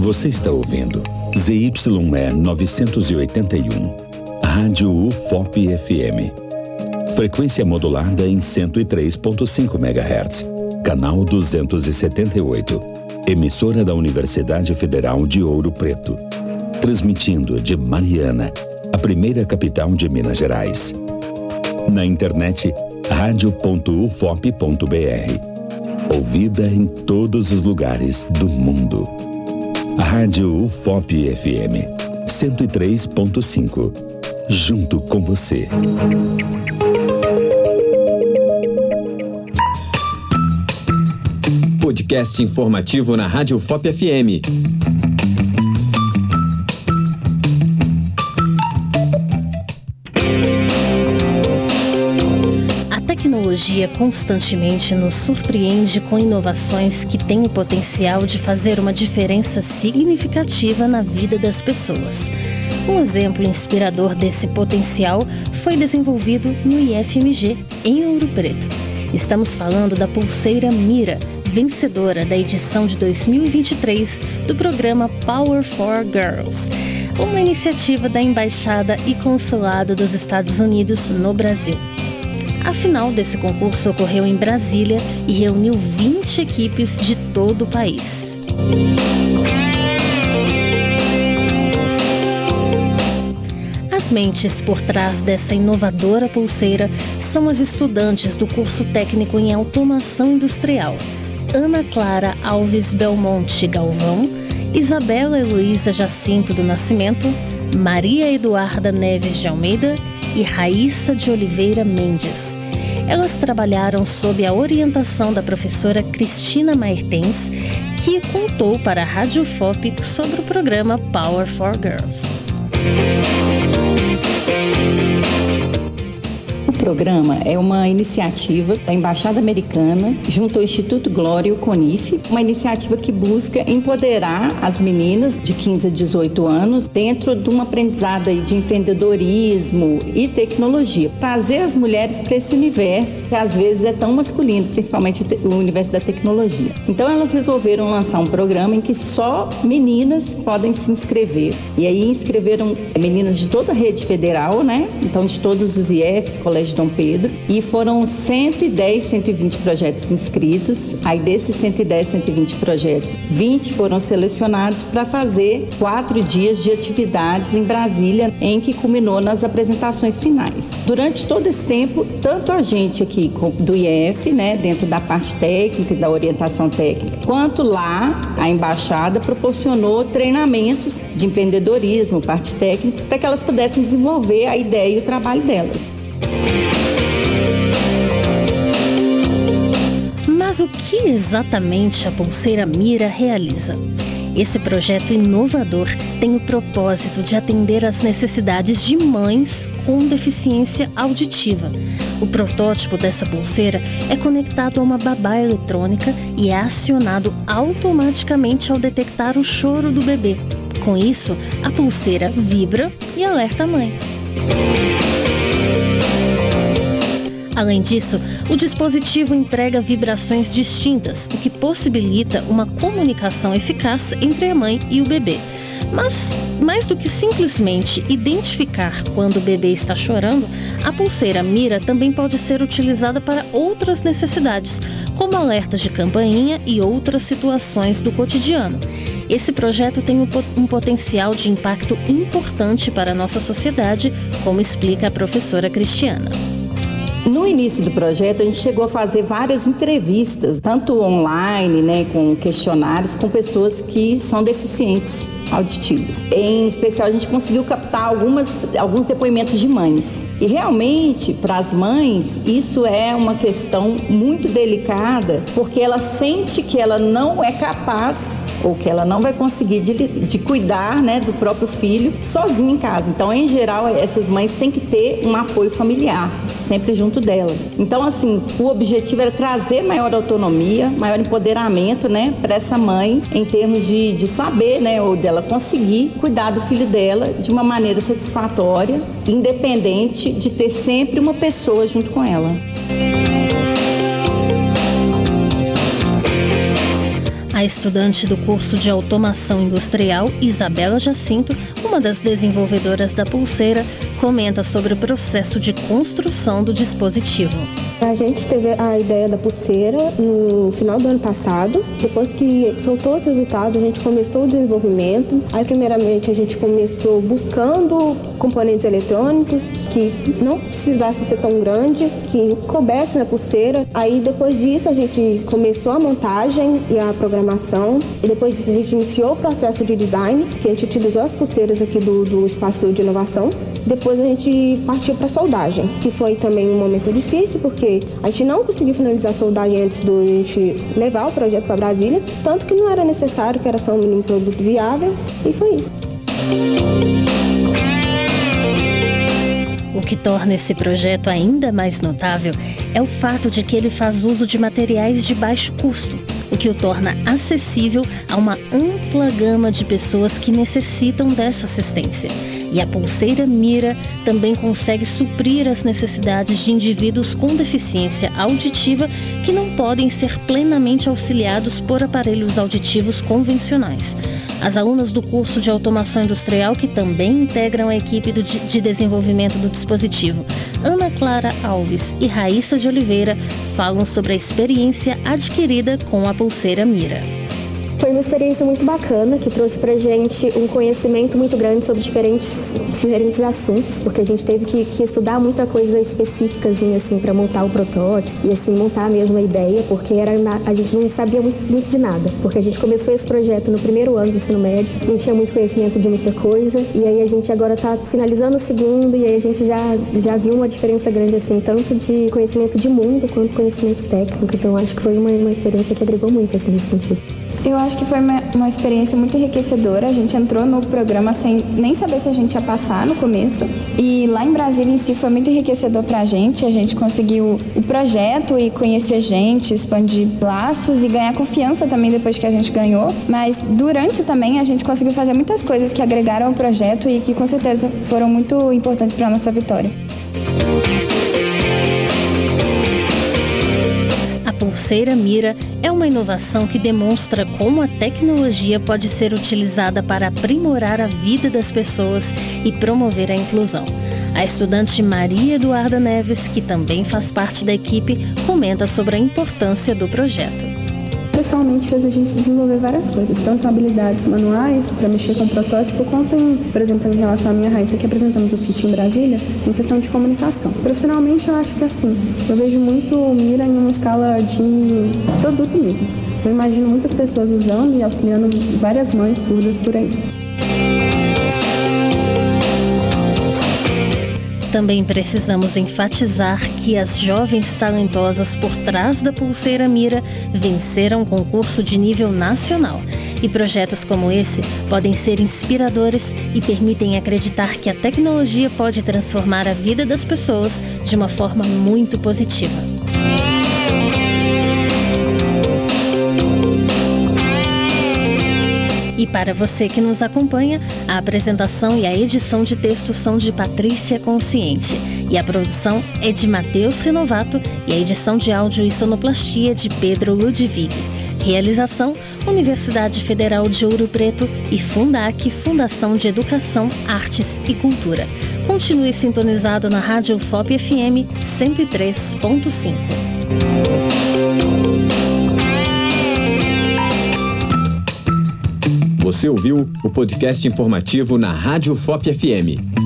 Você está ouvindo ZYE 981, Rádio UFOP FM. Frequência modulada em 103.5 MHz. Canal 278. Emissora da Universidade Federal de Ouro Preto. Transmitindo de Mariana, a primeira capital de Minas Gerais. Na internet, radio.ufop.br. Ouvida em todos os lugares do mundo. Rádio UFOP FM 103.5. Junto com você. Podcast informativo na Rádio UFOP FM. Tecnologia constantemente nos surpreende com inovações que têm o potencial de fazer uma diferença significativa na vida das pessoas. Um exemplo inspirador desse potencial foi desenvolvido no IFMG, em Ouro Preto. Estamos falando da pulseira Mira, vencedora da edição de 2023 do programa Power for Girls, uma iniciativa da Embaixada e Consulado dos Estados Unidos no Brasil. A final desse concurso ocorreu em Brasília e reuniu 20 equipes de todo o país. As mentes por trás dessa inovadora pulseira são as estudantes do curso técnico em automação industrial, Ana Clara Alves Belmonte Galvão, Isabela Heloísa Jacinto do Nascimento, Maria Eduarda Neves de Almeida e Raíssa de Oliveira Mendes. Elas trabalharam sob a orientação da professora Cristina Maertens, que contou para a Rádio FOP sobre o programa Power for Girls programa é uma iniciativa da Embaixada Americana junto ao Instituto Glória e o CONIF, uma iniciativa que busca empoderar as meninas de 15 a 18 anos dentro de uma aprendizada de empreendedorismo e tecnologia. Trazer as mulheres para esse universo que às vezes é tão masculino, principalmente o universo da tecnologia. Então elas resolveram lançar um programa em que só meninas podem se inscrever. E aí inscreveram meninas de toda a rede federal, né? Então de todos os IFs, colégios Dom Pedro e foram 110, 120 projetos inscritos. Aí desses 110, 120 projetos, 20 foram selecionados para fazer quatro dias de atividades em Brasília, em que culminou nas apresentações finais. Durante todo esse tempo, tanto a gente aqui do IF, né, dentro da parte técnica e da orientação técnica, quanto lá a embaixada proporcionou treinamentos de empreendedorismo, parte técnica, para que elas pudessem desenvolver a ideia e o trabalho delas. Mas o que exatamente a Pulseira Mira realiza? Esse projeto inovador tem o propósito de atender às necessidades de mães com deficiência auditiva. O protótipo dessa pulseira é conectado a uma babá eletrônica e é acionado automaticamente ao detectar o choro do bebê. Com isso, a pulseira vibra e alerta a mãe. Além disso, o dispositivo emprega vibrações distintas, o que possibilita uma comunicação eficaz entre a mãe e o bebê. Mas, mais do que simplesmente identificar quando o bebê está chorando, a pulseira Mira também pode ser utilizada para outras necessidades, como alertas de campainha e outras situações do cotidiano. Esse projeto tem um potencial de impacto importante para a nossa sociedade, como explica a professora Cristiana. No início do projeto, a gente chegou a fazer várias entrevistas, tanto online, né, com questionários, com pessoas que são deficientes auditivos. Em especial, a gente conseguiu captar algumas, alguns depoimentos de mães. E realmente, para as mães, isso é uma questão muito delicada, porque ela sente que ela não é capaz ou que ela não vai conseguir de, de cuidar né, do próprio filho sozinha em casa. Então, em geral, essas mães têm que ter um apoio familiar, sempre junto delas. Então, assim, o objetivo era trazer maior autonomia, maior empoderamento né, para essa mãe, em termos de, de saber, né, ou dela conseguir cuidar do filho dela de uma maneira satisfatória, independente de ter sempre uma pessoa junto com ela. A estudante do curso de automação industrial, Isabela Jacinto, uma das desenvolvedoras da pulseira, comenta sobre o processo de construção do dispositivo. A gente teve a ideia da pulseira no final do ano passado. Depois que soltou os resultados, a gente começou o desenvolvimento. Aí, primeiramente, a gente começou buscando componentes eletrônicos que não precisasse ser tão grande, que coubesse na pulseira. Aí, depois disso, a gente começou a montagem e a programação. E depois disso, a gente iniciou o processo de design, que a gente utilizou as pulseiras aqui do, do espaço de inovação. Depois a gente partiu para soldagem, que foi também um momento difícil, porque a gente não conseguiu finalizar a soldagem antes de a gente levar o projeto para Brasília, tanto que não era necessário, que era só um mínimo produto viável, e foi isso. O que torna esse projeto ainda mais notável é o fato de que ele faz uso de materiais de baixo custo, o que o torna acessível a uma ampla gama de pessoas que necessitam dessa assistência. E a pulseira Mira também consegue suprir as necessidades de indivíduos com deficiência auditiva que não podem ser plenamente auxiliados por aparelhos auditivos convencionais. As alunas do curso de automação industrial, que também integram a equipe de desenvolvimento do dispositivo, Ana Clara Alves e Raíssa de Oliveira, falam sobre a experiência adquirida com a pulseira Mira. Foi uma experiência muito bacana que trouxe pra gente um conhecimento muito grande sobre diferentes, diferentes assuntos, porque a gente teve que, que estudar muita coisa específica assim para montar o protótipo e assim montar a mesma ideia, porque era a gente não sabia muito, muito, de nada, porque a gente começou esse projeto no primeiro ano do ensino médio, não tinha muito conhecimento de muita coisa, e aí a gente agora está finalizando o segundo e aí a gente já já viu uma diferença grande assim, tanto de conhecimento de mundo quanto conhecimento técnico. Então acho que foi uma, uma experiência que agregou muito assim nesse sentido. Eu acho que foi uma, uma, experiência muito enriquecedora. A gente entrou no programa sem nem saber se a gente ia passar no começo. E lá em Brasília em si foi muito enriquecedor para a gente. A gente conseguiu o projeto e conhecer gente, expandir laços e ganhar confiança também depois que a gente ganhou. Mas durante também a gente conseguiu fazer muitas coisas que agregaram ao projeto e que com certeza foram muito importantes para nossa vitória. Pulseira Mira é uma inovação que demonstra como a tecnologia pode ser utilizada para aprimorar a vida das pessoas e promover a inclusão. A estudante Maria Eduarda Neves, que também faz parte da equipe, comenta sobre a importância do projeto pessoalmente fez a gente desenvolver várias coisas, tanto habilidades manuais para mexer com o protótipo, quanto em, por exemplo, em relação à minha raiz, que apresentamos o kit em Brasília, em questão de comunicação. Profissionalmente, eu acho que assim, eu vejo muito Mira em uma escala de produto mesmo. Eu imagino muitas pessoas usando e auxiliando várias mães surdas por aí. Também precisamos enfatizar que as jovens talentosas por trás da pulseira Mira venceram um concurso de nível nacional. E projetos como esse podem ser inspiradores e permitem acreditar que a tecnologia pode transformar a vida das pessoas de uma forma muito positiva. E para você que nos acompanha, a apresentação e a edição de texto são de Patrícia Consciente. E a produção é de Matheus Renovato e a edição de áudio e sonoplastia de Pedro Ludwig. Realização: Universidade Federal de Ouro Preto e Fundac, Fundação de Educação, Artes e Cultura. Continue sintonizado na Rádio FOP FM 103.5. Você ouviu o podcast informativo na Rádio FOP FM.